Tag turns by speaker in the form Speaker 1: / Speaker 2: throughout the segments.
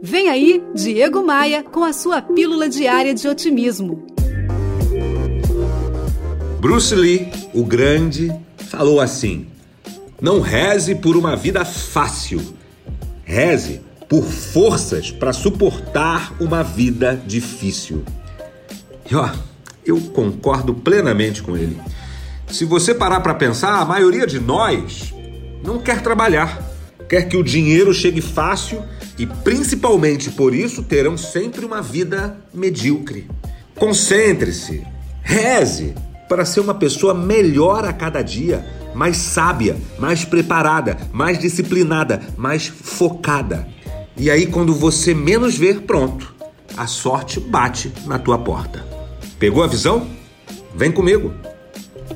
Speaker 1: Vem aí, Diego Maia, com a sua pílula diária de otimismo.
Speaker 2: Bruce Lee, o grande, falou assim: Não reze por uma vida fácil, reze por forças para suportar uma vida difícil. E ó, eu concordo plenamente com ele. Se você parar para pensar, a maioria de nós não quer trabalhar, quer que o dinheiro chegue fácil e principalmente por isso terão sempre uma vida medíocre. Concentre-se, reze para ser uma pessoa melhor a cada dia, mais sábia, mais preparada, mais disciplinada, mais focada. E aí, quando você menos ver, pronto, a sorte bate na tua porta. Pegou a visão? Vem comigo.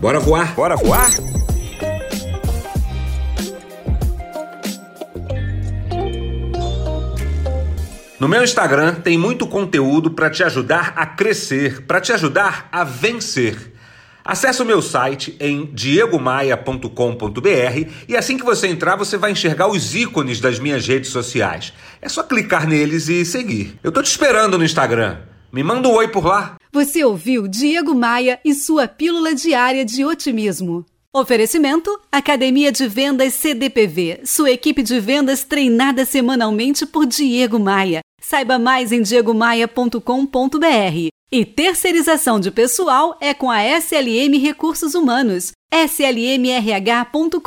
Speaker 2: Bora voar?
Speaker 3: Bora voar?
Speaker 2: No meu Instagram tem muito conteúdo para te ajudar a crescer, para te ajudar a vencer. Acesse o meu site em diegomaia.com.br e assim que você entrar, você vai enxergar os ícones das minhas redes sociais. É só clicar neles e seguir. Eu tô te esperando no Instagram. Me manda um oi por lá.
Speaker 1: Você ouviu Diego Maia e sua pílula diária de otimismo. Oferecimento: Academia de Vendas CDPV, sua equipe de vendas treinada semanalmente por Diego Maia. Saiba mais em diegomaia.com.br. E terceirização de pessoal é com a SLM Recursos Humanos, slmrh.com.br.